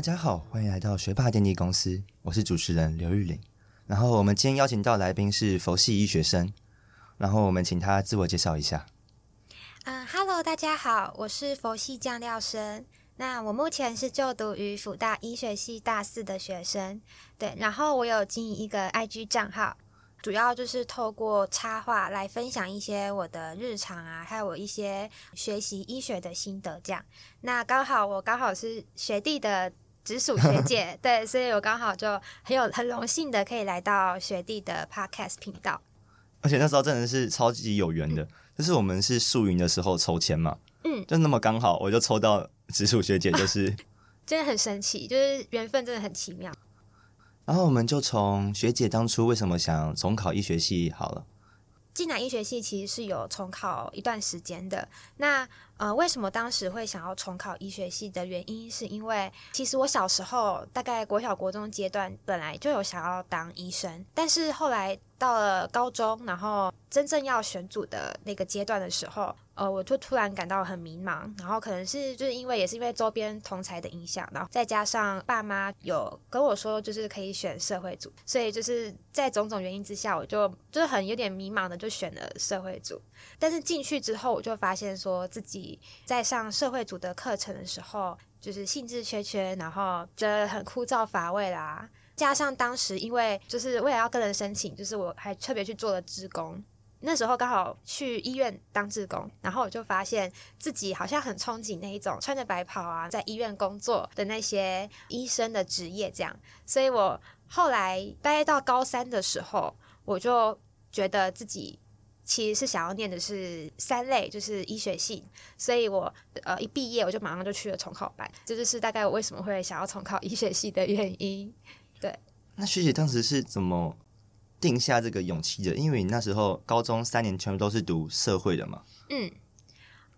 大家好，欢迎来到学霸电力公司，我是主持人刘玉玲。然后我们今天邀请到来宾是佛系医学生，然后我们请他自我介绍一下。嗯哈喽，大家好，我是佛系酱料生。那我目前是就读于辅大医学系大四的学生，对。然后我有经营一个 IG 账号，主要就是透过插画来分享一些我的日常啊，还有我一些学习医学的心得这样。那刚好我刚好是学弟的直属学姐，对，所以我刚好就很有很荣幸的可以来到学弟的 Podcast 频道。而且那时候真的是超级有缘的，就是我们是宿营的时候抽签嘛，嗯，就那么刚好我就抽到。直属学姐 就是，真的很神奇，就是缘分真的很奇妙。然后我们就从学姐当初为什么想重考医学系好了。进来医学系其实是有重考一段时间的。那呃，为什么当时会想要重考医学系的原因，是因为其实我小时候大概国小国中阶段本来就有想要当医生，但是后来到了高中，然后真正要选组的那个阶段的时候。呃，我就突然感到很迷茫，然后可能是就是因为也是因为周边同才的影响，然后再加上爸妈有跟我说就是可以选社会组，所以就是在种种原因之下，我就就是很有点迷茫的就选了社会组。但是进去之后，我就发现说自己在上社会组的课程的时候，就是兴致缺缺，然后觉得很枯燥乏味啦。加上当时因为就是为了要跟人申请，就是我还特别去做了职工。那时候刚好去医院当志工，然后我就发现自己好像很憧憬那一种穿着白袍啊，在医院工作的那些医生的职业这样。所以我后来待到高三的时候，我就觉得自己其实是想要念的是三类，就是医学系。所以我呃一毕业我就马上就去了重考班，这就是大概我为什么会想要重考医学系的原因。对，那学姐当时是怎么？定下这个勇气的，因为你那时候高中三年全部都是读社会的嘛。嗯，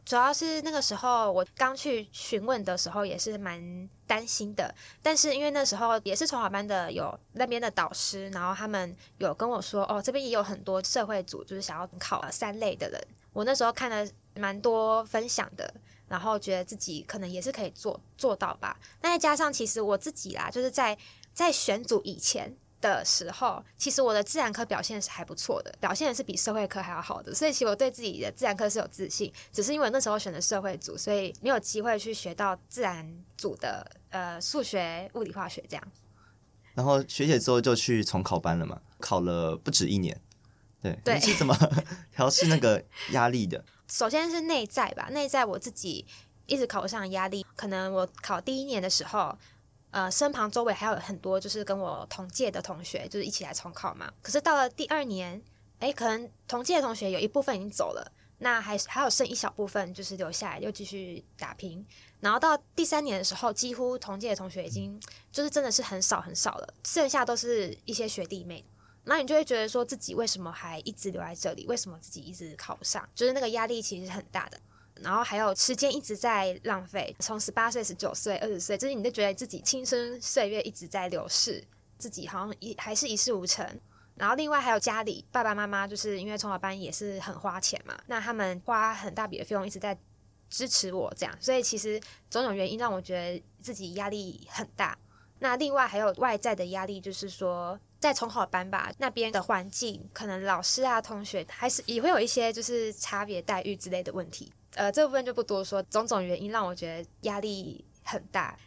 主要是那个时候我刚去询问的时候也是蛮担心的，但是因为那时候也是重考班的有那边的导师，然后他们有跟我说，哦，这边也有很多社会组，就是想要考三类的人。我那时候看了蛮多分享的，然后觉得自己可能也是可以做做到吧。那再加上其实我自己啦，就是在在选组以前。的时候，其实我的自然科表现是还不错的，表现是比社会科还要好的，所以其实我对自己的自然科是有自信，只是因为那时候选的社会组，所以没有机会去学到自然组的呃数学、物理、化学这样。然后学姐之后就去重考班了嘛，考了不止一年。对，对，你是怎么 调试那个压力的？首先是内在吧，内在我自己一直考不上压力，可能我考第一年的时候。呃，身旁周围还有很多就是跟我同届的同学，就是一起来重考嘛。可是到了第二年，诶，可能同届的同学有一部分已经走了，那还还有剩一小部分就是留下来又继续打拼。然后到第三年的时候，几乎同届的同学已经就是真的是很少很少了，剩下都是一些学弟妹。那你就会觉得说自己为什么还一直留在这里？为什么自己一直考不上？就是那个压力其实很大的。然后还有时间一直在浪费，从十八岁、十九岁、二十岁，就是你就觉得自己青春岁月一直在流逝，自己好像一还是一事无成。然后另外还有家里爸爸妈妈，就是因为重考班也是很花钱嘛，那他们花很大笔的费用一直在支持我这样，所以其实种种原因让我觉得自己压力很大。那另外还有外在的压力，就是说在重考班吧，那边的环境可能老师啊、同学还是也会有一些就是差别待遇之类的问题。呃，这部分就不多说，种种原因让我觉得压力很大。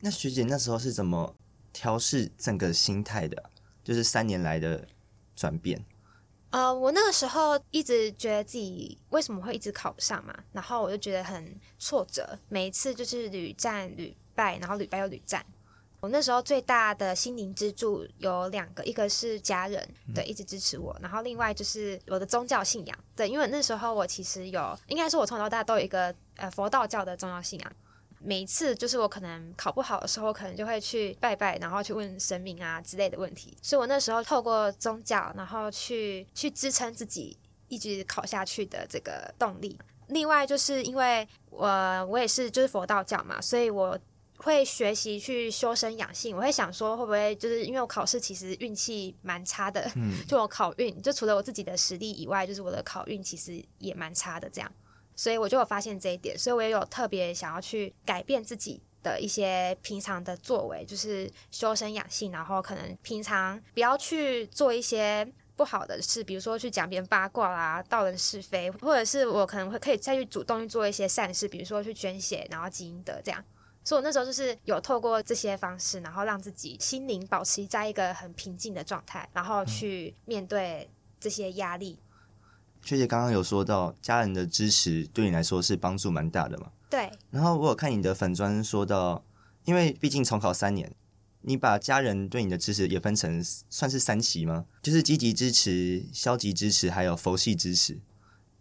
那学姐那时候是怎么调试整个心态的？就是三年来的转变。呃，我那个时候一直觉得自己为什么会一直考不上嘛，然后我就觉得很挫折，每一次就是屡战屡败，然后屡败又屡战。我那时候最大的心灵支柱有两个，一个是家人，对，一直支持我，然后另外就是我的宗教信仰，对，因为那时候我其实有，应该说我从小到大都有一个呃佛道教的宗教信仰。每一次就是我可能考不好的时候，可能就会去拜拜，然后去问神明啊之类的问题。所以我那时候透过宗教，然后去去支撑自己一直考下去的这个动力。另外就是因为我我也是就是佛道教嘛，所以我。会学习去修身养性，我会想说会不会就是因为我考试其实运气蛮差的，嗯，就我考运就除了我自己的实力以外，就是我的考运其实也蛮差的这样，所以我就有发现这一点，所以我也有特别想要去改变自己的一些平常的作为，就是修身养性，然后可能平常不要去做一些不好的事，比如说去讲别人八卦啦、道人是非，或者是我可能会可以再去主动去做一些善事，比如说去捐血，然后积阴德这样。所以我那时候就是有透过这些方式，然后让自己心灵保持在一个很平静的状态，然后去面对这些压力。学姐刚刚有说到家人的支持对你来说是帮助蛮大的嘛？对。然后我有看你的粉砖说到，因为毕竟重考三年，你把家人对你的支持也分成算是三期吗？就是积极支持、消极支持，还有佛系支持。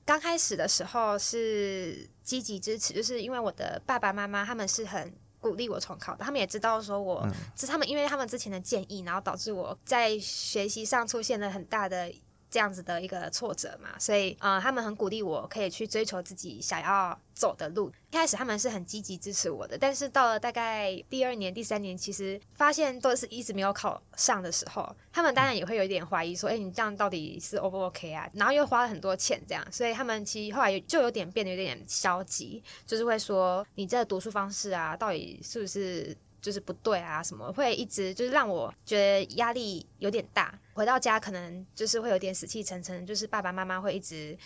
刚开始的时候是积极支持，就是因为我的爸爸妈妈他们是很鼓励我重考的，他们也知道说我是他们，因为他们之前的建议，然后导致我在学习上出现了很大的。这样子的一个挫折嘛，所以呃，他们很鼓励我可以去追求自己想要走的路。一开始他们是很积极支持我的，但是到了大概第二年、第三年，其实发现都是一直没有考上的时候，他们当然也会有一点怀疑，说：“哎，你这样到底是 O 不 OK 啊？”然后又花了很多钱，这样，所以他们其实后来就有点变得有点消极，就是会说：“你这读书方式啊，到底是不是？”就是不对啊，什么会一直就是让我觉得压力有点大。回到家可能就是会有点死气沉沉，就是爸爸妈妈会一直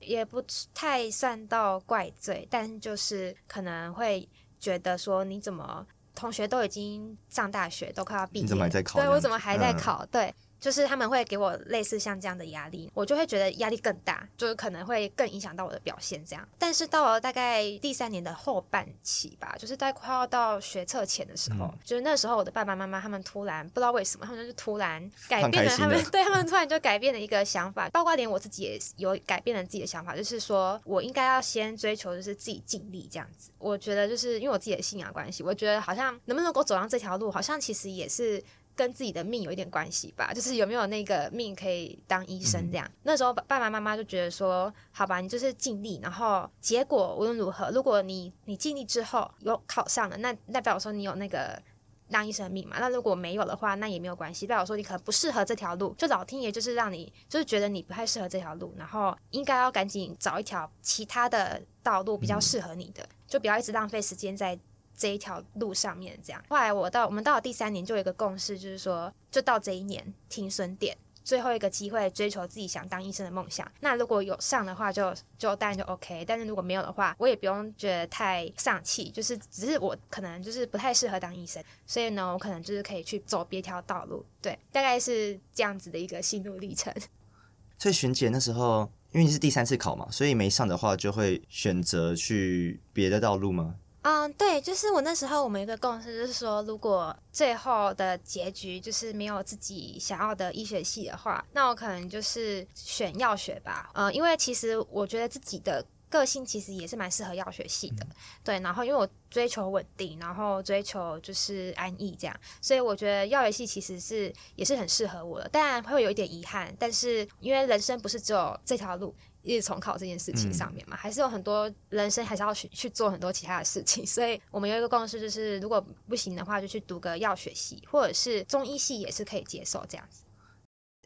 也不太算到怪罪，但就是可能会觉得说，你怎么同学都已经上大学，都快要毕业，你怎么还在考？对，我怎么还在考？嗯、对。就是他们会给我类似像这样的压力，我就会觉得压力更大，就是可能会更影响到我的表现这样。但是到了大概第三年的后半期吧，就是在快要到学测前的时候，嗯、就是那时候我的爸爸妈妈他们突然不知道为什么，他们就突然改变了他们，对他们突然就改变了一个想法，包括连我自己也有改变了自己的想法，就是说我应该要先追求就是自己尽力这样子。我觉得就是因为我自己的信仰关系，我觉得好像能不能够走上这条路，好像其实也是。跟自己的命有一点关系吧，就是有没有那个命可以当医生这样。嗯、那时候爸爸妈妈就觉得说，好吧，你就是尽力，然后结果无论如何，如果你你尽力之后有考上了，那代表说你有那个当医生的命嘛。那如果没有的话，那也没有关系，代表说你可能不适合这条路。就老天爷就是让你就是觉得你不太适合这条路，然后应该要赶紧找一条其他的道路比较适合你的，嗯、就不要一直浪费时间在。这一条路上面，这样。后来我到我们到了第三年，就有一个共识，就是说，就到这一年停损点，最后一个机会追求自己想当医生的梦想。那如果有上的话就，就当然就 OK。但是如果没有的话，我也不用觉得太丧气，就是只是我可能就是不太适合当医生，所以呢，我可能就是可以去走别条道路。对，大概是这样子的一个心路历程。所以璇姐那时候，因为你是第三次考嘛，所以没上的话，就会选择去别的道路吗？嗯，对，就是我那时候我们有一个共识，就是说，如果最后的结局就是没有自己想要的医学系的话，那我可能就是选药学吧。嗯，因为其实我觉得自己的个性其实也是蛮适合药学系的，对。然后因为我追求稳定，然后追求就是安逸这样，所以我觉得药学系其实是也是很适合我的。当然会有一点遗憾，但是因为人生不是只有这条路。一直重考这件事情上面嘛，还是有很多人生还是要去去做很多其他的事情，所以我们有一个共识，就是如果不行的话，就去读个药学系，或者是中医系也是可以接受这样子。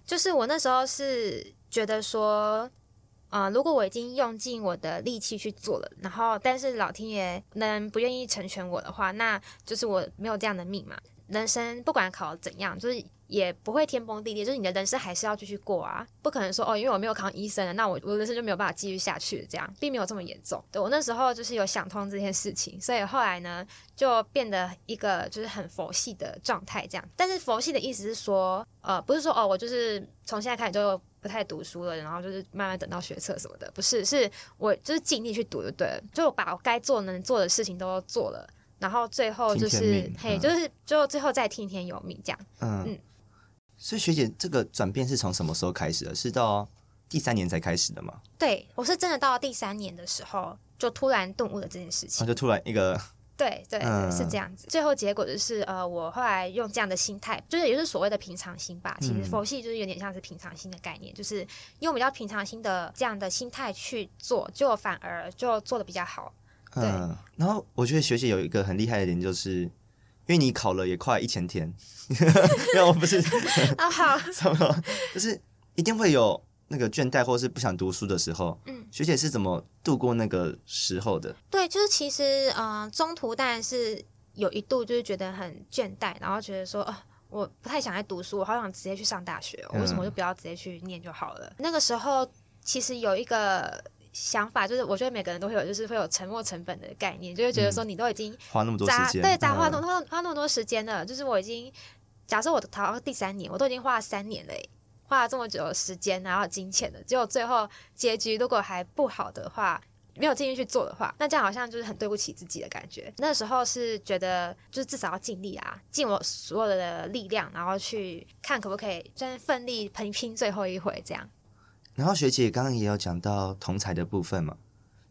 就是我那时候是觉得说，啊、呃，如果我已经用尽我的力气去做了，然后但是老天爷能不愿意成全我的话，那就是我没有这样的命嘛。人生不管考怎样，就是。也不会天崩地裂，就是你的人生还是要继续过啊，不可能说哦，因为我没有考医生了，那我我人生就没有办法继续下去，这样并没有这么严重。对，我那时候就是有想通这件事情，所以后来呢就变得一个就是很佛系的状态这样。但是佛系的意思是说，呃，不是说哦，我就是从现在开始就不太读书了，然后就是慢慢等到学测什么的，不是，是我就是尽力去读就对了，就把我该做能做的事情都做了，然后最后就是嘿，就是就最后再听天由命这样，嗯。嗯所以学姐，这个转变是从什么时候开始的？是到第三年才开始的吗？对，我是真的到第三年的时候，就突然顿悟了这件事情。就突然一个，对对，嗯、是这样子。最后结果就是，呃，我后来用这样的心态，就是也就是所谓的平常心吧。其实佛系就是有点像是平常心的概念，嗯、就是用比较平常心的这样的心态去做，就反而就做的比较好。对。嗯、然后我觉得学姐有一个很厉害的点，就是。因为你考了也快一千天，没有不是啊好，差不多就是一定会有那个倦怠或是不想读书的时候。嗯，学姐是怎么度过那个时候的？对，就是其实嗯、呃，中途当然是有一度就是觉得很倦怠，然后觉得说，哦，我不太想再读书，我好想直接去上大学，为什么就不要直接去念就好了？嗯、那个时候其实有一个想法，就是我觉得每个人都会有，就是会有沉没成本的概念，就会觉得说，你都已经花那么多时间，对，砸花那么花花那么多时间了，就是我已经假设我逃到第三年，我都已经花了三年了，花了这么久的时间，然后金钱的，结果最后结局如果还不好的话。没有进去去做的话，那这样好像就是很对不起自己的感觉。那时候是觉得，就是至少要尽力啊，尽我所有的力量，然后去看可不可以，真奋力拼拼最后一回这样。然后学姐刚刚也有讲到同才的部分嘛，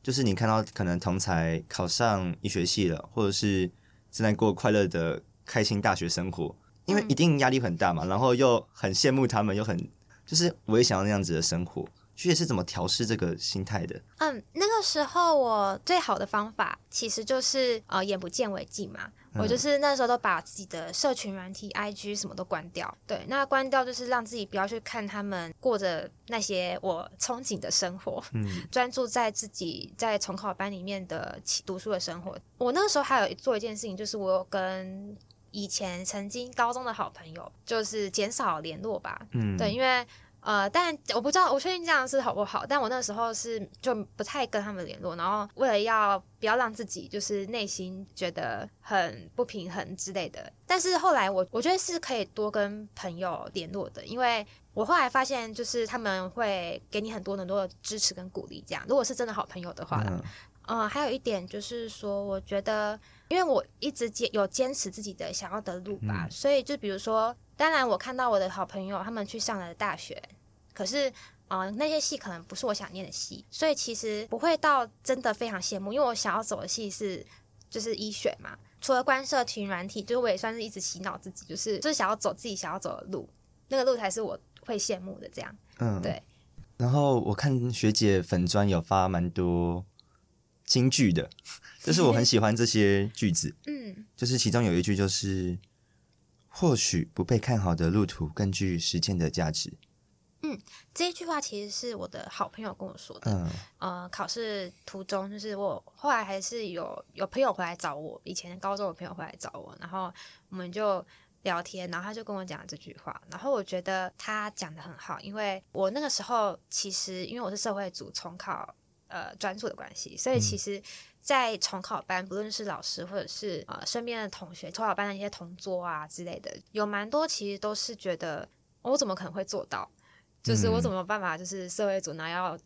就是你看到可能同才考上医学系了，或者是正在过快乐的开心大学生活，因为一定压力很大嘛，然后又很羡慕他们，又很就是我也想要那样子的生活。学姐是怎么调试这个心态的？嗯，那个时候我最好的方法其实就是呃眼不见为净嘛。嗯、我就是那时候都把自己的社群软体、IG 什么都关掉。对，那关掉就是让自己不要去看他们过着那些我憧憬的生活，嗯，专注在自己在重考班里面的读书的生活。我那个时候还有做一件事情，就是我有跟以前曾经高中的好朋友，就是减少联络吧。嗯，对，因为。呃，但我不知道，我确定这样是好不好。但我那时候是就不太跟他们联络，然后为了要不要让自己就是内心觉得很不平衡之类的。但是后来我我觉得是可以多跟朋友联络的，因为我后来发现就是他们会给你很多很多的支持跟鼓励。这样，如果是真的好朋友的话啦，嗯、呃，还有一点就是说，我觉得因为我一直坚有坚持自己的想要的路吧，嗯、所以就比如说。当然，我看到我的好朋友他们去上了大学，可是，呃，那些戏可能不是我想念的戏，所以其实不会到真的非常羡慕，因为我想要走的戏是就是医学嘛。除了关社群软体，就是我也算是一直洗脑自己，就是就是想要走自己想要走的路，那个路才是我会羡慕的。这样，嗯，对。然后我看学姐粉砖有发蛮多京剧的，就是我很喜欢这些句子，嗯，就是其中有一句就是。或许不被看好的路途更具实践的价值。嗯，这一句话其实是我的好朋友跟我说的。嗯，呃，考试途中，就是我后来还是有有朋友回来找我，以前高中的朋友回来找我，然后我们就聊天，然后他就跟我讲这句话，然后我觉得他讲的很好，因为我那个时候其实因为我是社会组重考呃专注的关系，所以其实。嗯在重考班，不论是老师或者是呃身边的同学，重考班的一些同桌啊之类的，有蛮多其实都是觉得我怎么可能会做到？就是我怎么有办法，就是社会组呢要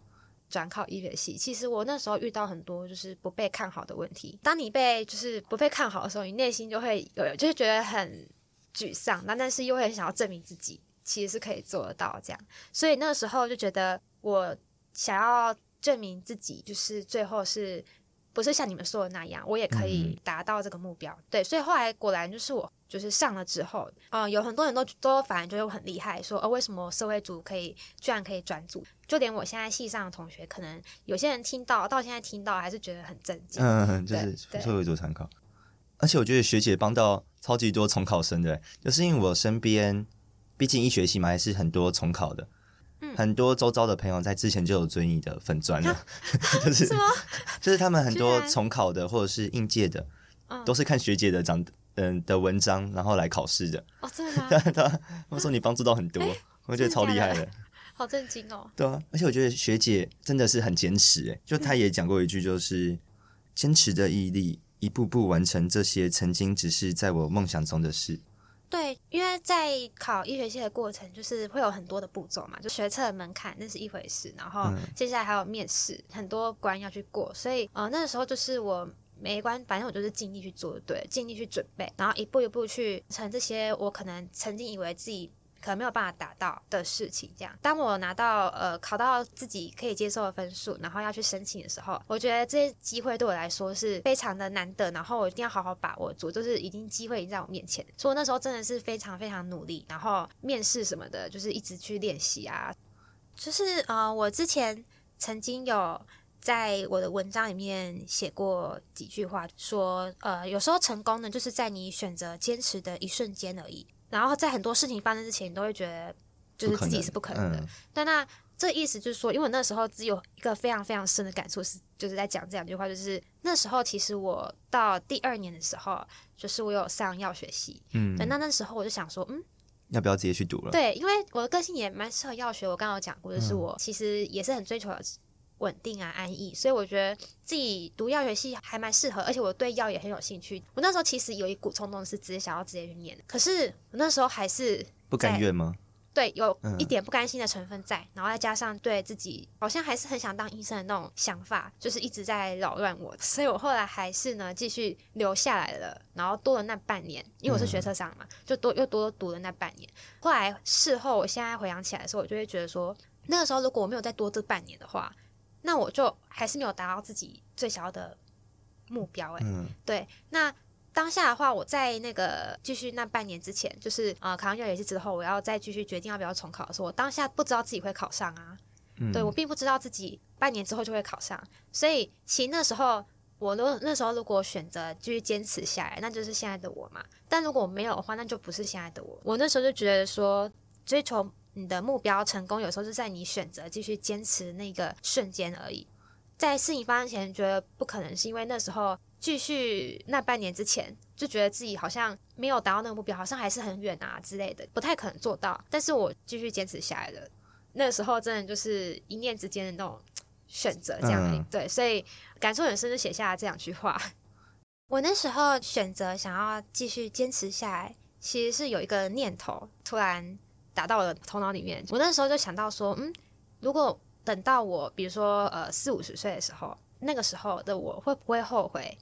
转考医学系？其实我那时候遇到很多就是不被看好的问题。当你被就是不被看好的时候，你内心就会有就是觉得很沮丧，那但是又会很想要证明自己其实是可以做得到这样。所以那个时候就觉得我想要证明自己，就是最后是。不是像你们说的那样，我也可以达到这个目标。嗯、对，所以后来果然就是我，就是上了之后，嗯、呃，有很多人都都反而觉得我很厉害，说，呃，为什么社会组可以居然可以转组？就连我现在系上的同学，可能有些人听到到现在听到还是觉得很震惊。嗯，就是社会组参考。而且我觉得学姐帮到超级多重考生的，就是因为我身边，毕竟医学系嘛，还是很多重考的。很多周遭的朋友在之前就有追你的粉砖了，就是 什么 就是他们很多重考的或者是应届的，都是看学姐的长嗯的文章，然后来考试的。哦，真的吗？他们说你帮助到很多，我觉得超厉害的，好震惊哦。对啊，而且我觉得学姐真的是很坚持，诶，就她也讲过一句，就是坚持的毅力，一步步完成这些曾经只是在我梦想中的事。对，因为在考医学系的过程，就是会有很多的步骤嘛，就学测门槛那是一回事，然后接下来还有面试，很多关要去过，所以呃那个时候就是我每一关，反正我就是尽力去做，对，尽力去准备，然后一步一步去成这些我可能曾经以为自己。可能没有办法达到的事情，这样。当我拿到呃考到自己可以接受的分数，然后要去申请的时候，我觉得这些机会对我来说是非常的难得，然后我一定要好好把握住，就是已经机会已经在我面前。所以我那时候真的是非常非常努力，然后面试什么的，就是一直去练习啊。就是呃，我之前曾经有在我的文章里面写过几句话，说呃，有时候成功呢，就是在你选择坚持的一瞬间而已。然后在很多事情发生之前，你都会觉得就是自己是不可能的。但、嗯、那这意思就是说，因为我那时候只有一个非常非常深的感触是，就是在讲这两句话，就是那时候其实我到第二年的时候，就是我有上药学系，嗯，对，那那时候我就想说，嗯，要不要直接去读了？对，因为我的个性也蛮适合药学，我刚刚有讲过，就是我其实也是很追求稳定啊、安逸，所以我觉得自己读药学系还蛮适合，而且我对药也很有兴趣。我那时候其实有一股冲动是直接想要直接去念，可是我那时候还是不甘愿吗？对，有一点不甘心的成分在，嗯、然后再加上对自己好像还是很想当医生的那种想法，就是一直在扰乱我，所以我后来还是呢继续留下来了，然后多了那半年，因为我是学车上嘛，嗯、就多又多读了那半年。后来事后，我现在回想起来的时候，我就会觉得说，那个时候如果我没有再多这半年的话，那我就还是没有达到自己最想要的目标。哎，嗯，对，那。当下的话，我在那个继续那半年之前，就是呃考上药学系之后，我要再继续决定要不要重考的时候，我当下不知道自己会考上啊，嗯、对我并不知道自己半年之后就会考上，所以其实那时候我如那时候如果选择继续坚持下来，那就是现在的我嘛。但如果没有的话，那就不是现在的我。我那时候就觉得说，追求你的目标成功，有时候是在你选择继续坚持那个瞬间而已。在事情发生前，觉得不可能，是因为那时候。继续那半年之前，就觉得自己好像没有达到那个目标，好像还是很远啊之类的，不太可能做到。但是我继续坚持下来了。那时候真的就是一念之间的那种 选择，这样对，所以感触很深，就写下了这两句话。我那时候选择想要继续坚持下来，其实是有一个念头突然打到我的头脑里面。我那时候就想到说，嗯，如果等到我比如说呃四五十岁的时候，那个时候的我会不会后悔？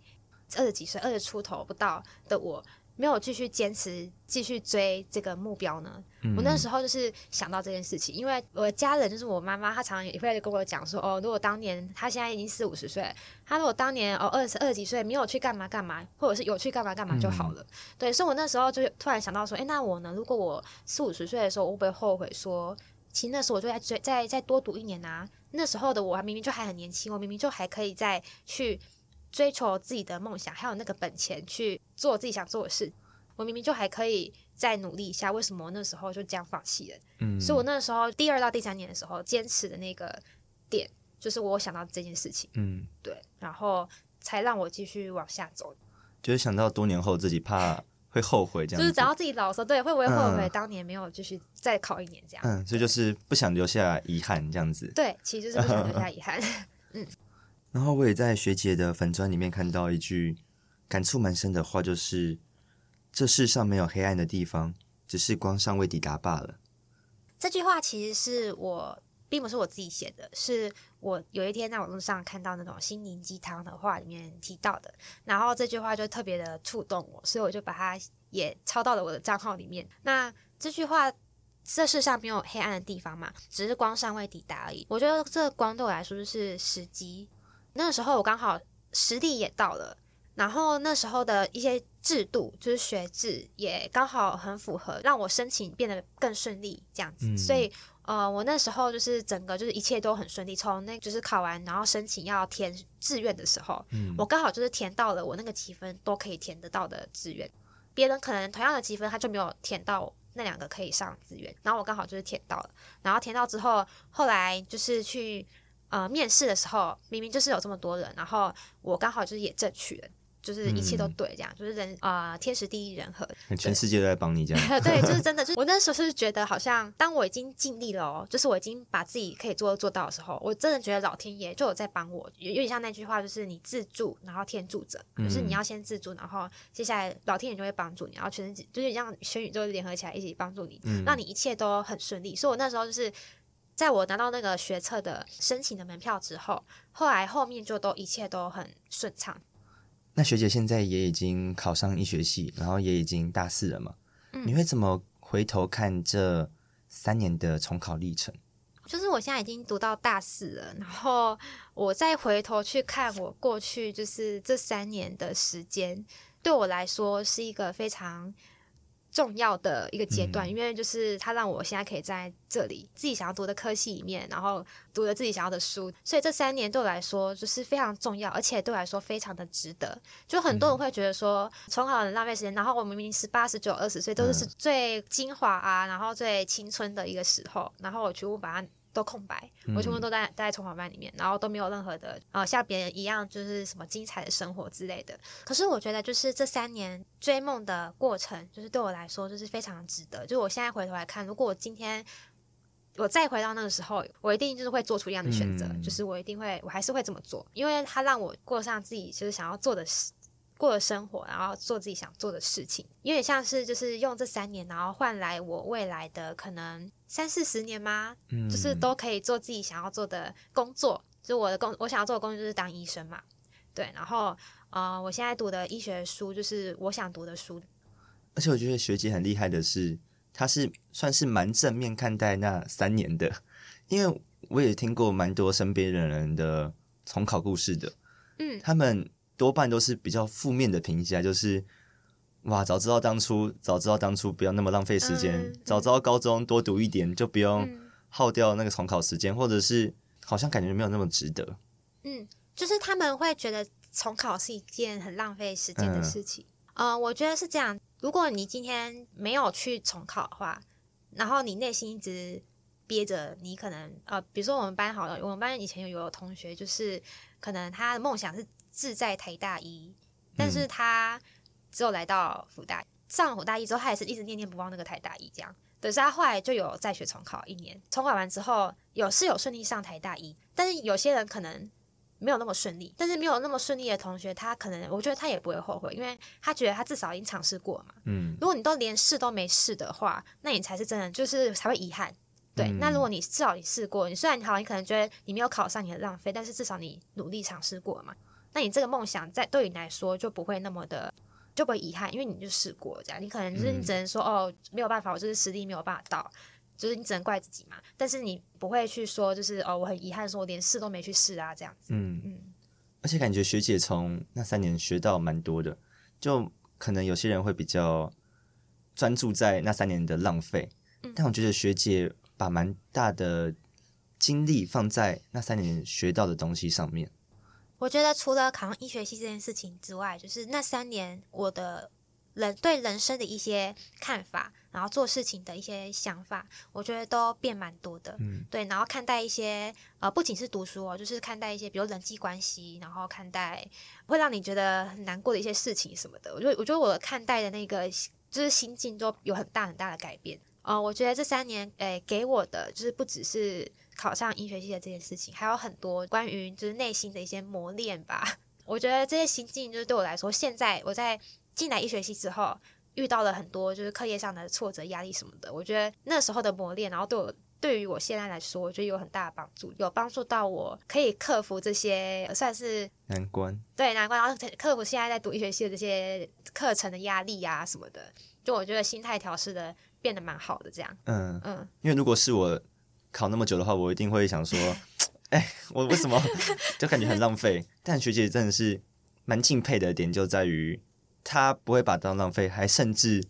二十几岁、二十出头不到的我，没有继续坚持、继续追这个目标呢？嗯、我那时候就是想到这件事情，因为我的家人就是我妈妈，她常常也会跟我讲说：“哦，如果当年她现在已经四五十岁，她如果当年哦二十二几岁没有去干嘛干嘛，或者是有去干嘛干嘛就好了。嗯”对，所以我那时候就突然想到说：“哎，那我呢？如果我四五十岁的时候，我会不会后悔说，其实那时候我就在追，再再多读一年啊？那时候的我还明明就还很年轻，我明明就还可以再去。”追求自己的梦想，还有那个本钱去做自己想做的事，我明明就还可以再努力一下，为什么那时候就这样放弃了？嗯，所以我那时候第二到第三年的时候，坚持的那个点，就是我想到这件事情，嗯，对，然后才让我继续往下走。就是想到多年后自己怕会后悔，这样，就是等到自己老的时候，对，会不会后悔当年没有继续再考一年这样？嗯，所以就是不想留下遗憾这样子。对，其实就是不想留下遗憾。然后我也在学姐的粉砖里面看到一句感触蛮深的话，就是这世上没有黑暗的地方，只是光尚未抵达罢了。这句话其实是我并不是我自己写的，是我有一天在网络上看到那种心灵鸡汤的话里面提到的，然后这句话就特别的触动我，所以我就把它也抄到了我的账号里面。那这句话，这世上没有黑暗的地方嘛，只是光尚未抵达而已。我觉得这光对我来说就是时机。那时候我刚好实力也到了，然后那时候的一些制度，就是学制也刚好很符合，让我申请变得更顺利这样子。嗯、所以呃，我那时候就是整个就是一切都很顺利。从那就是考完，然后申请要填志愿的时候，嗯、我刚好就是填到了我那个积分都可以填得到的志愿。别人可能同样的积分，他就没有填到那两个可以上志愿，然后我刚好就是填到了。然后填到之后，后来就是去。呃，面试的时候明明就是有这么多人，然后我刚好就是也正取了，就是一切都对，这样、嗯、就是人啊、呃，天时地利人和，全世界都在帮你这样。对，就是真的，就是我那时候是觉得好像，当我已经尽力了哦，就是我已经把自己可以做做到的时候，我真的觉得老天爷就有在帮我，有点像那句话，就是你自助，然后天助者，就是你要先自助，然后接下来老天爷就会帮助你，然后全世界就是让全宇宙联合起来一起帮助你，嗯、让你一切都很顺利。所以我那时候就是。在我拿到那个学测的申请的门票之后，后来后面就都一切都很顺畅。那学姐现在也已经考上医学系，然后也已经大四了嘛？嗯，你会怎么回头看这三年的重考历程？就是我现在已经读到大四了，然后我再回头去看我过去就是这三年的时间，对我来说是一个非常。重要的一个阶段，因为就是它让我现在可以在这里自己想要读的科系里面，然后读了自己想要的书，所以这三年对我来说就是非常重要，而且对我来说非常的值得。就很多人会觉得说重考很浪费时间，然后我明明十八、十九、二十岁都是最精华啊，然后最青春的一个时候，然后我全部把它都空白，我全部都在待在充考班里面，然后都没有任何的呃像别人一样就是什么精彩的生活之类的。可是我觉得就是这三年追梦的过程，就是对我来说就是非常值得。就是我现在回头来看，如果我今天我再回到那个时候，我一定就是会做出一样的选择，嗯、就是我一定会我还是会这么做，因为它让我过上自己就是想要做的事。过的生活，然后做自己想做的事情，有点像是就是用这三年，然后换来我未来的可能三四十年吗？嗯，就是都可以做自己想要做的工作。就我的工，我想要做的工作就是当医生嘛。对，然后呃，我现在读的医学书就是我想读的书。而且我觉得学姐很厉害的是，她是算是蛮正面看待那三年的，因为我也听过蛮多身边的人的重考故事的。嗯，他们。多半都是比较负面的评价，就是哇，早知道当初，早知道当初不要那么浪费时间，嗯、早知道高中多读一点，就不用耗掉那个重考时间，嗯、或者是好像感觉没有那么值得。嗯，就是他们会觉得重考是一件很浪费时间的事情。嗯、呃，我觉得是这样。如果你今天没有去重考的话，然后你内心一直憋着，你可能呃，比如说我们班好了，我们班以前有有同学，就是可能他的梦想是。志在台大一，但是他只有来到福大，嗯、上了辅大一之后，他也是一直念念不忘那个台大一，这样。可是他后来就有再学重考一年，重考完之后有是有顺利上台大一，但是有些人可能没有那么顺利。但是没有那么顺利的同学，他可能我觉得他也不会后悔，因为他觉得他至少已经尝试过嘛。嗯，如果你都连试都没试的话，那你才是真的就是才会遗憾。对，嗯、那如果你至少你试过，你虽然你好，你可能觉得你没有考上，你很浪费，但是至少你努力尝试过嘛。那你这个梦想在对你来说就不会那么的就不会遗憾，因为你就试过这样，你可能就是你只能说、嗯、哦没有办法，我就是实力没有办法到，就是你只能怪自己嘛。但是你不会去说就是哦我很遗憾，说我连试都没去试啊这样子。嗯嗯。嗯而且感觉学姐从那三年学到蛮多的，就可能有些人会比较专注在那三年的浪费，嗯、但我觉得学姐把蛮大的精力放在那三年学到的东西上面。我觉得除了考上医学系这件事情之外，就是那三年我的人对人生的一些看法，然后做事情的一些想法，我觉得都变蛮多的。嗯，对，然后看待一些呃，不仅是读书哦，就是看待一些比如人际关系，然后看待会让你觉得很难过的一些事情什么的。我觉得，我觉得我看待的那个就是心境都有很大很大的改变。呃，我觉得这三年诶给我的就是不只是。考上医学系的这件事情，还有很多关于就是内心的一些磨练吧。我觉得这些心境就是对我来说，现在我在进来医学系之后，遇到了很多就是课业上的挫折、压力什么的。我觉得那时候的磨练，然后对我对于我现在来说，我觉得有很大的帮助，有帮助到我可以克服这些算是难关。对，难关，然后克服现在在读医学系的这些课程的压力啊什么的。就我觉得心态调试的变得蛮好的，这样。嗯嗯，嗯因为如果是我。考那么久的话，我一定会想说，哎、欸，我为什么就感觉很浪费？但学姐真的是蛮敬佩的点，就在于她不会把它当浪费，还甚至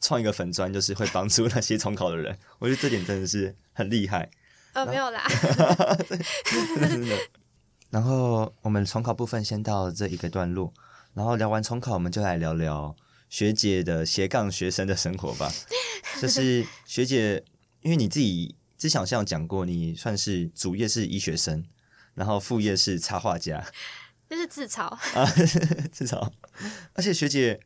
创一个粉专，就是会帮助那些重考的人。我觉得这点真的是很厉害。呃，没有啦。然后我们重考部分先到这一个段落，然后聊完重考，我们就来聊聊学姐的斜杠学生的生活吧。就是学姐，因为你自己。之前好像有讲过，你算是主业是医学生，然后副业是插画家，就是自嘲啊，自嘲。而且学姐，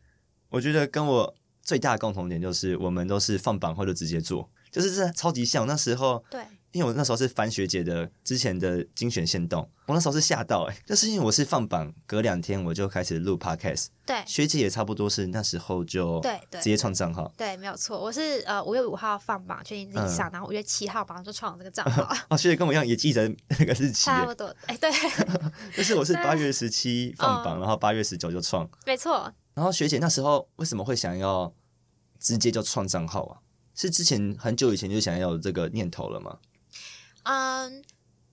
我觉得跟我最大的共同点就是，我们都是放榜后就直接做，就是这超级像那时候。对。因为我那时候是翻学姐的之前的精选线动，我那时候是吓到哎、欸，就是因为我是放榜隔两天我就开始录 podcast，对，学姐也差不多是那时候就对对。直接创账号，对，没有错，我是呃五月五号放榜确定自己上，嗯、然后五月七号马上就创了这个账号，哦，学姐跟我一样也记得那个日期，差不多，哎、欸、对，就是我是八月十七放榜，嗯、然后八月十九就创，没错，然后学姐那时候为什么会想要直接就创账号啊？是之前很久以前就想要有这个念头了吗？嗯，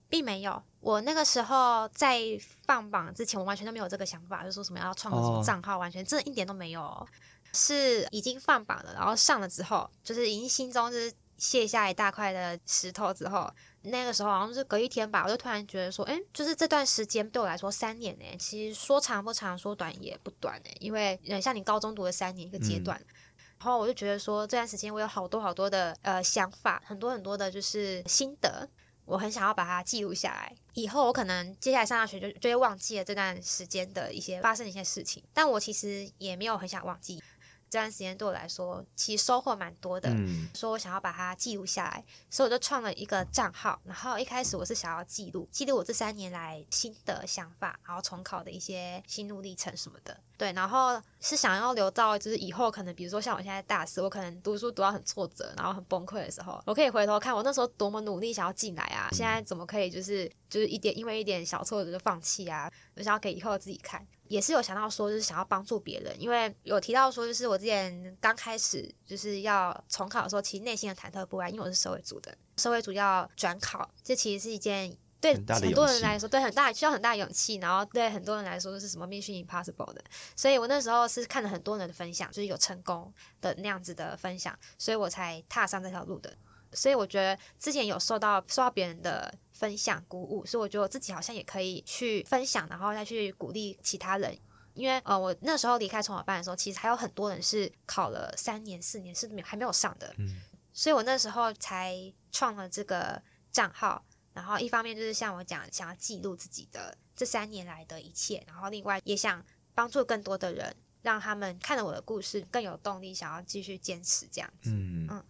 并没有。我那个时候在放榜之前，我完全都没有这个想法，就说什么要创个什么账号，完全真的一点都没有。是已经放榜了，然后上了之后，就是已经心中就是卸下一大块的石头之后，那个时候好像是隔一天吧，我就突然觉得说，哎，就是这段时间对我来说三年呢，其实说长不长，说短也不短呢，因为像你高中读了三年一个阶段。嗯然后我就觉得说，这段时间我有好多好多的呃想法，很多很多的就是心得，我很想要把它记录下来，以后我可能接下来上大学就就会忘记了这段时间的一些发生的一些事情，但我其实也没有很想忘记。这段时间对我来说，其实收获蛮多的。嗯，说我想要把它记录下来，所以我就创了一个账号。然后一开始我是想要记录记录我这三年来新的想法，然后重考的一些心路历程什么的。对，然后是想要留到就是以后可能，比如说像我现在大四，我可能读书读到很挫折，然后很崩溃的时候，我可以回头看我那时候多么努力想要进来啊，现在怎么可以就是就是一点因为一点小挫折就放弃啊？我想要给以后自己看。也是有想到说，就是想要帮助别人，因为有提到说，就是我之前刚开始就是要重考的时候，其实内心的忐忑不安，因为我是社会组的，社会组要转考，这其实是一件对很多人来说，对很大需要很大勇气，然后对很多人来说是什么 mission impossible 的，所以我那时候是看了很多人的分享，就是有成功的那样子的分享，所以我才踏上这条路的。所以我觉得之前有受到受到别人的分享鼓舞，所以我觉得我自己好像也可以去分享，然后再去鼓励其他人。因为呃，我那时候离开重考班的时候，其实还有很多人是考了三年、四年，甚至还没有上的。嗯，所以我那时候才创了这个账号，然后一方面就是像我讲，想要记录自己的这三年来的一切，然后另外也想帮助更多的人，让他们看了我的故事更有动力，想要继续坚持这样子。嗯嗯。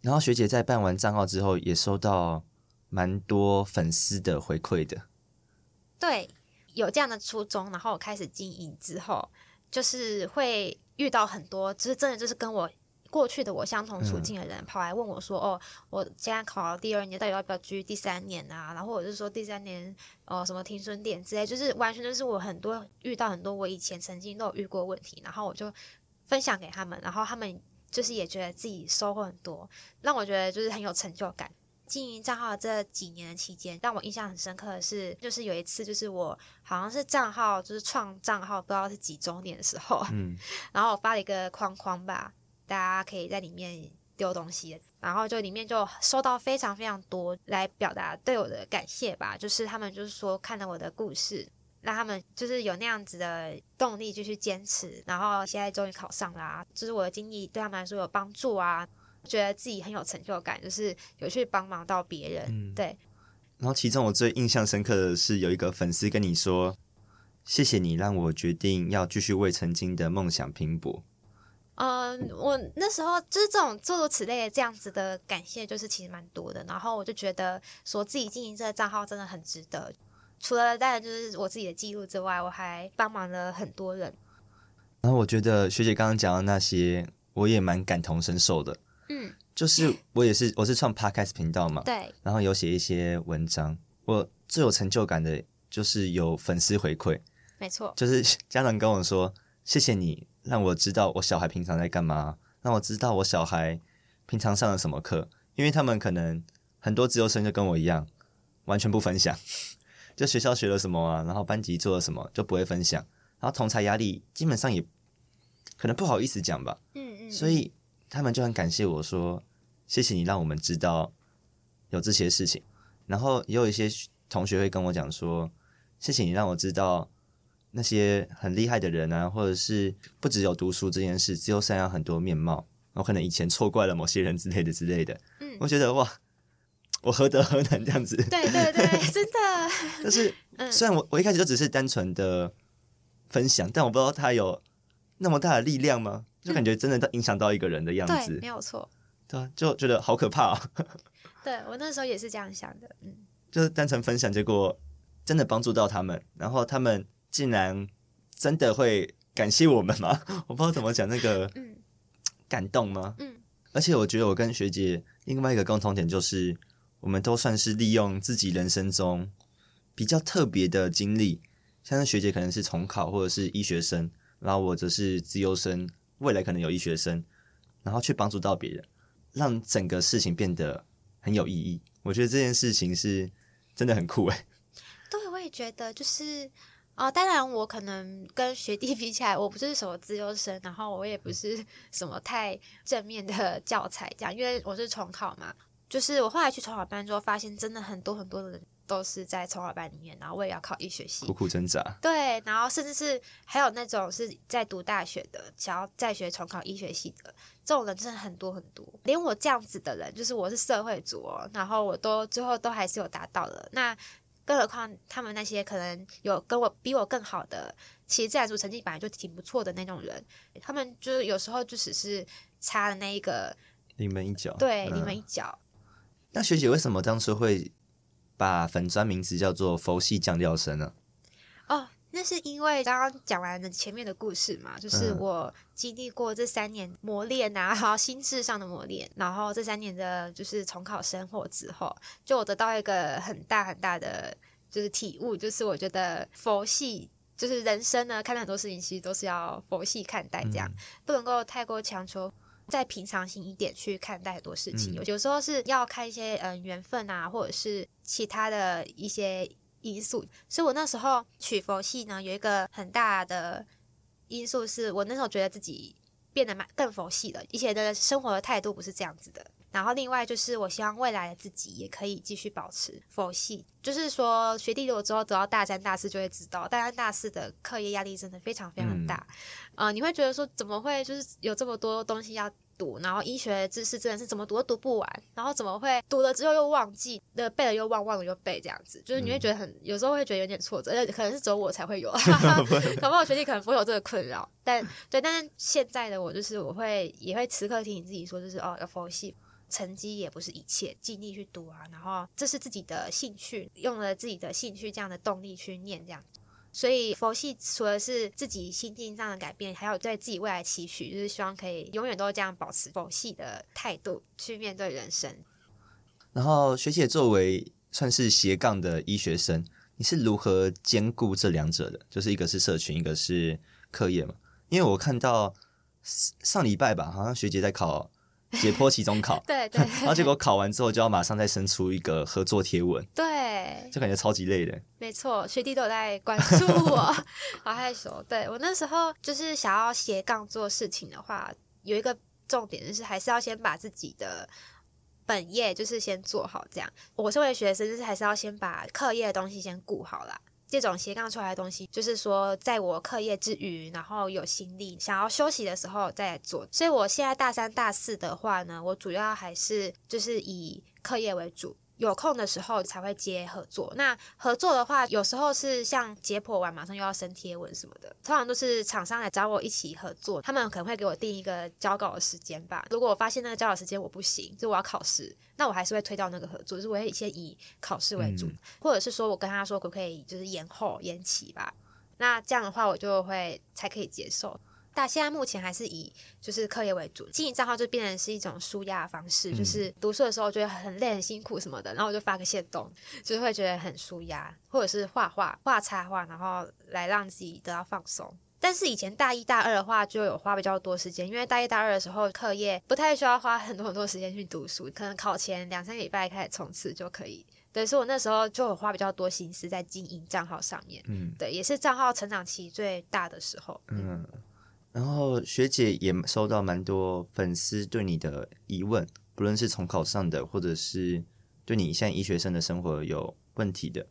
然后学姐在办完账号之后，也收到蛮多粉丝的回馈的。对，有这样的初衷，然后我开始经营之后，就是会遇到很多，就是真的就是跟我过去的我相同处境的人，跑来问我说：“嗯、哦，我现在考了第二年，到底要不要继续第三年啊？”然后我就说：“第三年哦，什么停损点之类，就是完全就是我很多遇到很多我以前曾经都有遇过问题，然后我就分享给他们，然后他们。就是也觉得自己收获很多，让我觉得就是很有成就感。经营账号这几年的期间，让我印象很深刻的是，就是有一次，就是我好像是账号就是创账号不知道是几周年的时候，嗯，然后我发了一个框框吧，大家可以在里面丢东西，然后就里面就收到非常非常多来表达对我的感谢吧，就是他们就是说看了我的故事。让他们就是有那样子的动力继续坚持，然后现在终于考上啦啊，就是我的经历对他们来说有帮助啊，觉得自己很有成就感，就是有去帮忙到别人。嗯，对。然后其中我最印象深刻的是有一个粉丝跟你说：“谢谢你让我决定要继续为曾经的梦想拼搏。”嗯，我那时候就是这种诸如此类的这样子的感谢，就是其实蛮多的。然后我就觉得说自己经营这个账号真的很值得。除了当然就是我自己的记录之外，我还帮忙了很多人。然后我觉得学姐刚刚讲的那些，我也蛮感同身受的。嗯，就是我也是，我是创 Podcast 频道嘛，对。然后有写一些文章，我最有成就感的就是有粉丝回馈，没错，就是 家长跟我说：“谢谢你让我知道我小孩平常在干嘛，让我知道我小孩平常上了什么课。”因为他们可能很多自由生就跟我一样，完全不分享。就学校学了什么啊，然后班级做了什么就不会分享，然后同才压力基本上也可能不好意思讲吧。嗯嗯。所以他们就很感谢我说，谢谢你让我们知道有这些事情。然后也有一些同学会跟我讲说，谢谢你让我知道那些很厉害的人啊，或者是不只有读书这件事，只有三样很多面貌。我可能以前错怪了某些人之类的之类的。嗯。我觉得哇。我何德何能这样子？对对对，真的。但是，虽然我我一开始就只是单纯的分享，但我不知道他有那么大的力量吗？就感觉真的影响到一个人的样子。对，没有错。对，就觉得好可怕哦。对，我那时候也是这样想的，嗯，就是单纯分享，结果真的帮助到他们，然后他们竟然真的会感谢我们吗？我不知道怎么讲那个，嗯，感动吗？嗯，而且我觉得我跟学姐另外一个共同点就是。我们都算是利用自己人生中比较特别的经历，像是学姐可能是重考或者是医学生，然后我则是资优生，未来可能有医学生，然后去帮助到别人，让整个事情变得很有意义。我觉得这件事情是真的很酷诶。对，我也觉得就是哦，当然我可能跟学弟 比起来，我不是什么资优生，然后我也不是什么太正面的教材这样，因为我是重考嘛。就是我后来去重考班之后，发现真的很多很多的人都是在重考班里面，然后我也要考医学系，苦苦挣扎。对，然后甚至是还有那种是在读大学的，想要再学重考医学系的，这种人真的很多很多。连我这样子的人，就是我是社会组哦，然后我都最后都还是有达到了。那更何况他们那些可能有跟我比我更好的，其实自然组成绩本来就挺不错的那种人，他们就是有时候就只是差了那一个临门一脚，对，临门一脚。那学姐为什么当初会把粉专名字叫做“佛系降调生”呢？哦，那是因为刚刚讲完了前面的故事嘛，就是我经历过这三年磨练啊，然 后心智上的磨练，然后这三年的就是重考生活之后，就我得到一个很大很大的就是体悟，就是我觉得佛系就是人生呢，看待很多事情其实都是要佛系看待，这样、嗯、不能够太过强求。再平常心一点去看待很多事情，有时候是要看一些嗯缘分啊，或者是其他的一些因素。所以我那时候取佛系呢，有一个很大的因素是我那时候觉得自己变得蛮更佛系了，以前的生活的态度不是这样子的。然后另外就是我希望未来的自己也可以继续保持佛系，就是说学弟如果之后走到大三、大四就会知道，大三、大四的课业压力真的非常非常大。嗯、呃，你会觉得说怎么会就是有这么多东西要读，然后医学知识真的是怎么读都读不完，然后怎么会读了之后又忘记，那背了又忘，忘了又背这样子，就是你会觉得很有时候会觉得有点挫折，而且可能是只有我才会有，搞不好学弟可能不会有这个困扰。但对，但是现在的我就是我会也会时刻提醒自己说，就是哦要佛系。成绩也不是一切，尽力去读啊，然后这是自己的兴趣，用了自己的兴趣这样的动力去念这样。所以佛系除了是自己心境上的改变，还有对自己未来期许，就是希望可以永远都这样保持佛系的态度去面对人生。然后学姐作为算是斜杠的医学生，你是如何兼顾这两者的？就是一个是社群，一个是课业嘛？因为我看到上礼拜吧，好像学姐在考。解剖期中考，对对，然后结果考完之后就要马上再生出一个合作贴文，对，就感觉超级累的。没错，学弟都有在关注我，好害羞。对，我那时候就是想要斜杠做事情的话，有一个重点就是还是要先把自己的本业就是先做好，这样。我身为学生，就是还是要先把课业的东西先顾好啦。这种斜杠出来的东西，就是说，在我课业之余，然后有心力想要休息的时候再来做。所以我现在大三、大四的话呢，我主要还是就是以课业为主。有空的时候才会接合作。那合作的话，有时候是像解剖完马上又要升贴文什么的，通常都是厂商来找我一起合作，他们可能会给我定一个交稿的时间吧。如果我发现那个交稿时间我不行，就我要考试，那我还是会推掉那个合作，就是我会先以考试为主，嗯、或者是说我跟他说可不可以就是延后延期吧。那这样的话我就会才可以接受。但现在目前还是以就是课业为主，经营账号就变成是一种舒压的方式，嗯、就是读书的时候觉得很累、很辛苦什么的，然后我就发个线动，就是会觉得很舒压，或者是画画、画插画，然后来让自己得到放松。但是以前大一、大二的话，就有花比较多时间，因为大一、大二的时候课业不太需要花很多很多时间去读书，可能考前两三个礼拜开始冲刺就可以。对，所以我那时候就有花比较多心思在经营账号上面。嗯，对，也是账号成长期最大的时候。嗯。嗯然后学姐也收到蛮多粉丝对你的疑问，不论是重考上的，或者是对你现在医学生的生活有问题的。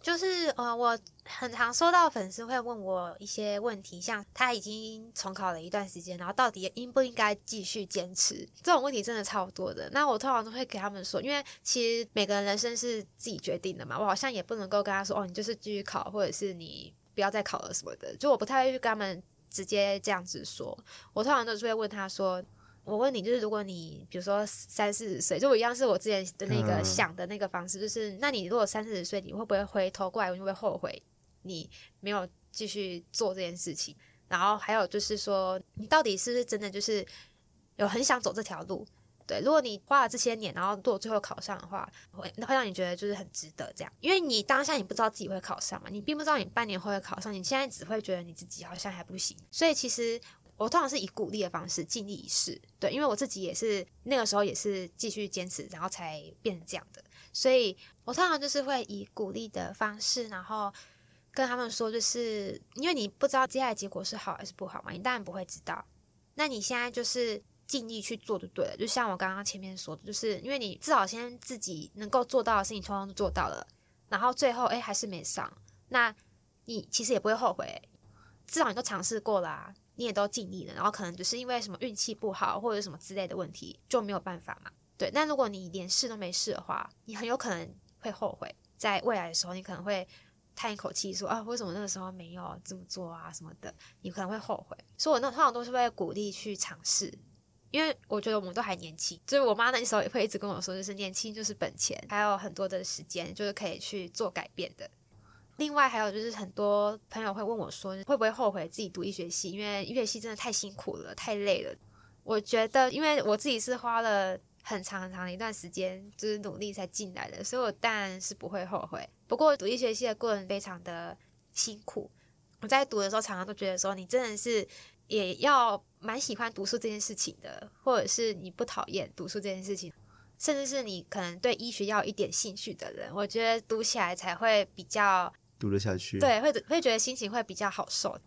就是呃，我很常收到粉丝会问我一些问题，像他已经重考了一段时间，然后到底应不应该继续坚持？这种问题真的超多的。那我通常都会给他们说，因为其实每个人人生是自己决定的嘛，我好像也不能够跟他说，哦，你就是继续考，或者是你不要再考了什么的。就我不太会去跟他们。直接这样子说，我通常都是会问他说：“我问你，就是如果你比如说三四十岁，就我一样是我之前的那个想的那个方式，就是那你如果三四十岁，你会不会回头过来，你会不会后悔你没有继续做这件事情？然后还有就是说，你到底是不是真的就是有很想走这条路？”对，如果你花了这些年，然后做最后考上的话，会会让你觉得就是很值得这样，因为你当下你不知道自己会考上嘛，你并不知道你半年后会考上，你现在只会觉得你自己好像还不行，所以其实我通常是以鼓励的方式，尽力一试。对，因为我自己也是那个时候也是继续坚持，然后才变成这样的，所以我通常就是会以鼓励的方式，然后跟他们说，就是因为你不知道接下来结果是好还是不好嘛，你当然不会知道，那你现在就是。尽力去做就对了，就像我刚刚前面说的，就是因为你至少先自己能够做到的事情，通通都做到了，然后最后哎还是没上，那你其实也不会后悔，至少你都尝试过了啊，你也都尽力了，然后可能只是因为什么运气不好或者什么之类的问题就没有办法嘛。对，那如果你连试都没试的话，你很有可能会后悔，在未来的时候你可能会叹一口气说啊，为什么那个时候没有这么做啊什么的，你可能会后悔。所以我那通常都是会鼓励去尝试。因为我觉得我们都还年轻，就是我妈那时候也会一直跟我说，就是年轻就是本钱，还有很多的时间，就是可以去做改变的。另外还有就是很多朋友会问我说，会不会后悔自己读医学系？因为医学系真的太辛苦了，太累了。我觉得，因为我自己是花了很长很长的一段时间，就是努力才进来的，所以我当然是不会后悔。不过读医学系的过程非常的辛苦，我在读的时候常常都觉得说，你真的是。也要蛮喜欢读书这件事情的，或者是你不讨厌读书这件事情，甚至是你可能对医学要有一点兴趣的人，我觉得读起来才会比较读得下去。对，会会觉得心情会比较好受。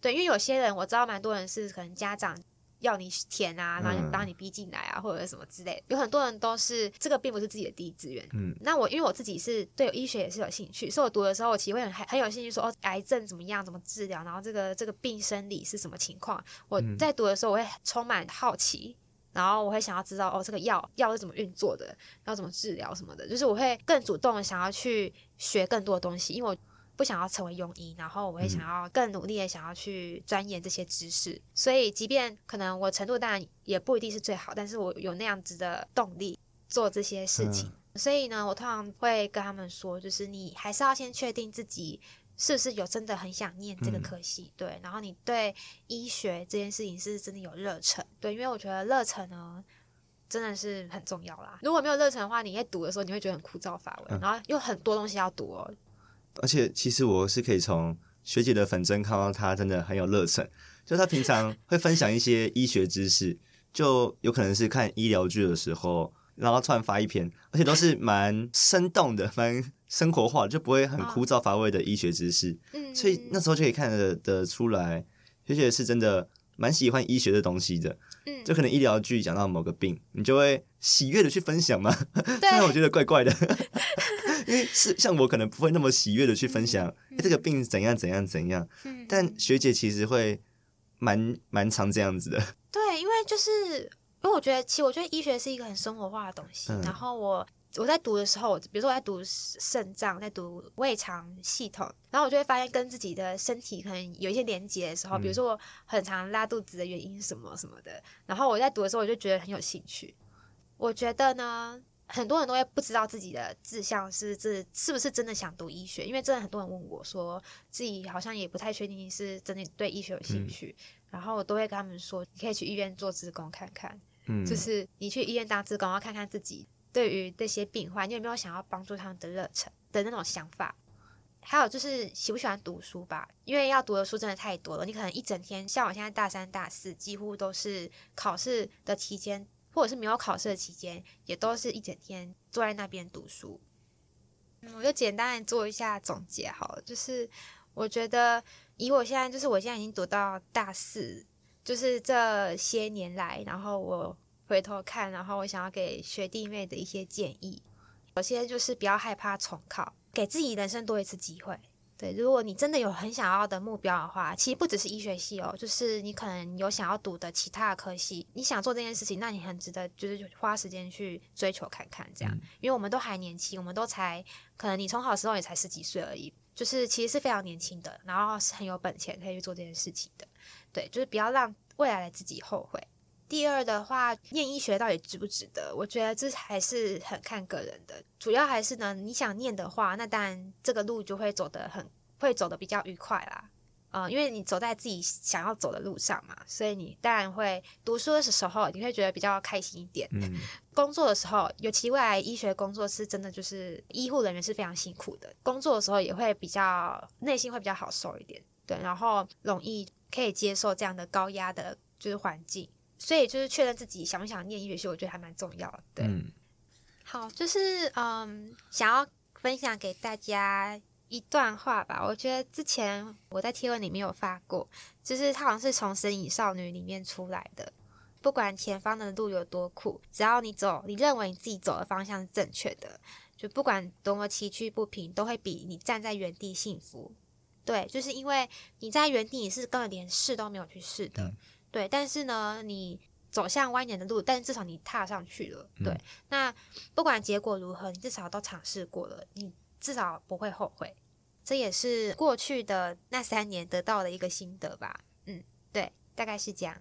对，因为有些人我知道蛮多人是可能家长。要你填啊，然后把你逼进来啊，嗯、或者什么之类的，有很多人都是这个，并不是自己的第一志愿。嗯，那我因为我自己是对医学也是有兴趣，所以我读的时候，我其实会很很有兴趣说，哦，癌症怎么样，怎么治疗，然后这个这个病生理是什么情况。我在读的时候，我会充满好奇，然后我会想要知道，哦，这个药药是怎么运作的，要怎么治疗什么的，就是我会更主动想要去学更多的东西，因为我。不想要成为庸医，然后我也想要更努力的想要去钻研这些知识，嗯、所以即便可能我程度当然也不一定是最好，但是我有那样子的动力做这些事情。嗯、所以呢，我通常会跟他们说，就是你还是要先确定自己是不是有真的很想念这个科系，嗯、对，然后你对医学这件事情是真的有热忱，对，因为我觉得热忱呢真的是很重要啦。如果没有热忱的话，你在读的时候你会觉得很枯燥乏味，嗯、然后又很多东西要读哦。而且其实我是可以从学姐的粉针看到她真的很有热忱，就她平常会分享一些医学知识，就有可能是看医疗剧的时候，然后突然发一篇，而且都是蛮生动的、蛮生活化的，就不会很枯燥乏味的医学知识。嗯所以那时候就可以看得得出来，学姐是真的蛮喜欢医学的东西的。嗯就可能医疗剧讲到某个病，你就会喜悦的去分享嘛。虽然我觉得怪怪的。因为是像我可能不会那么喜悦的去分享，哎、欸，这个病怎样怎样怎样。但学姐其实会蛮蛮常这样子的。对，因为就是因为我觉得，其实我觉得医学是一个很生活化的东西。嗯、然后我我在读的时候，比如说我在读肾脏，在读胃肠系统，然后我就会发现跟自己的身体可能有一些连接的时候，比如说我很常拉肚子的原因是什么什么的。然后我在读的时候，我就觉得很有兴趣。我觉得呢。很多人都会不知道自己的志向是这是不是真的想读医学，因为真的很多人问我说，自己好像也不太确定是真的对医学有兴趣，嗯、然后我都会跟他们说，你可以去医院做志工看看，嗯，就是你去医院当志工，要看看自己对于这些病患，你有没有想要帮助他们的热忱的那种想法，还有就是喜不喜欢读书吧，因为要读的书真的太多了，你可能一整天，像我现在大三、大四，几乎都是考试的期间。或者是没有考试的期间，也都是一整天坐在那边读书。嗯，我就简单做一下总结好了，就是我觉得以我现在，就是我现在已经读到大四，就是这些年来，然后我回头看，然后我想要给学弟妹的一些建议，首先就是不要害怕重考，给自己人生多一次机会。对，如果你真的有很想要的目标的话，其实不只是医学系哦，就是你可能有想要读的其他的科系，你想做这件事情，那你很值得，就是花时间去追求看看这样。嗯、因为我们都还年轻，我们都才可能你从好时候也才十几岁而已，就是其实是非常年轻的，然后是很有本钱可以去做这件事情的。对，就是不要让未来的自己后悔。第二的话，念医学到底值不值得？我觉得这还是很看个人的，主要还是呢，你想念的话，那当然这个路就会走得很，会走得比较愉快啦。嗯、呃，因为你走在自己想要走的路上嘛，所以你当然会读书的时候，你会觉得比较开心一点。嗯，工作的时候，尤其未来医学工作是真的，就是医护人员是非常辛苦的，工作的时候也会比较内心会比较好受一点，对，然后容易可以接受这样的高压的，就是环境。所以就是确认自己想不想念医学系，我觉得还蛮重要的。对，嗯、好，就是嗯，想要分享给大家一段话吧。我觉得之前我在贴文里面有发过，就是它好像是从《神隐少女》里面出来的。不管前方的路有多苦，只要你走，你认为你自己走的方向是正确的，就不管多么崎岖不平，都会比你站在原地幸福。对，就是因为你在原地，你是根本连试都没有去试的。嗯、对，但是呢，你走向蜿蜒的路，但是至少你踏上去了。对，嗯、那不管结果如何，你至少都尝试过了，你至少不会后悔。这也是过去的那三年得到的一个心得吧。嗯，对，大概是这样。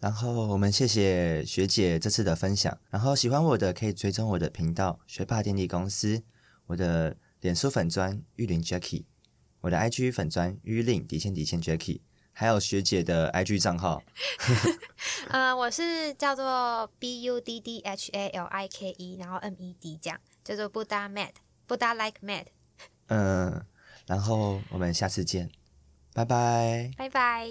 然后我们谢谢学姐这次的分享。然后喜欢我的可以追踪我的频道学霸电力公司，我的脸书粉砖玉林 Jacky，我的 IG 粉砖玉林底线底线 Jacky，还有学姐的 IG 账号。呃，我是叫做 B U D D H A L I K E，然后 M E D 这样，叫做 Buddha Mad，Buddha Like Mad。嗯，然后我们下次见，拜拜，拜拜。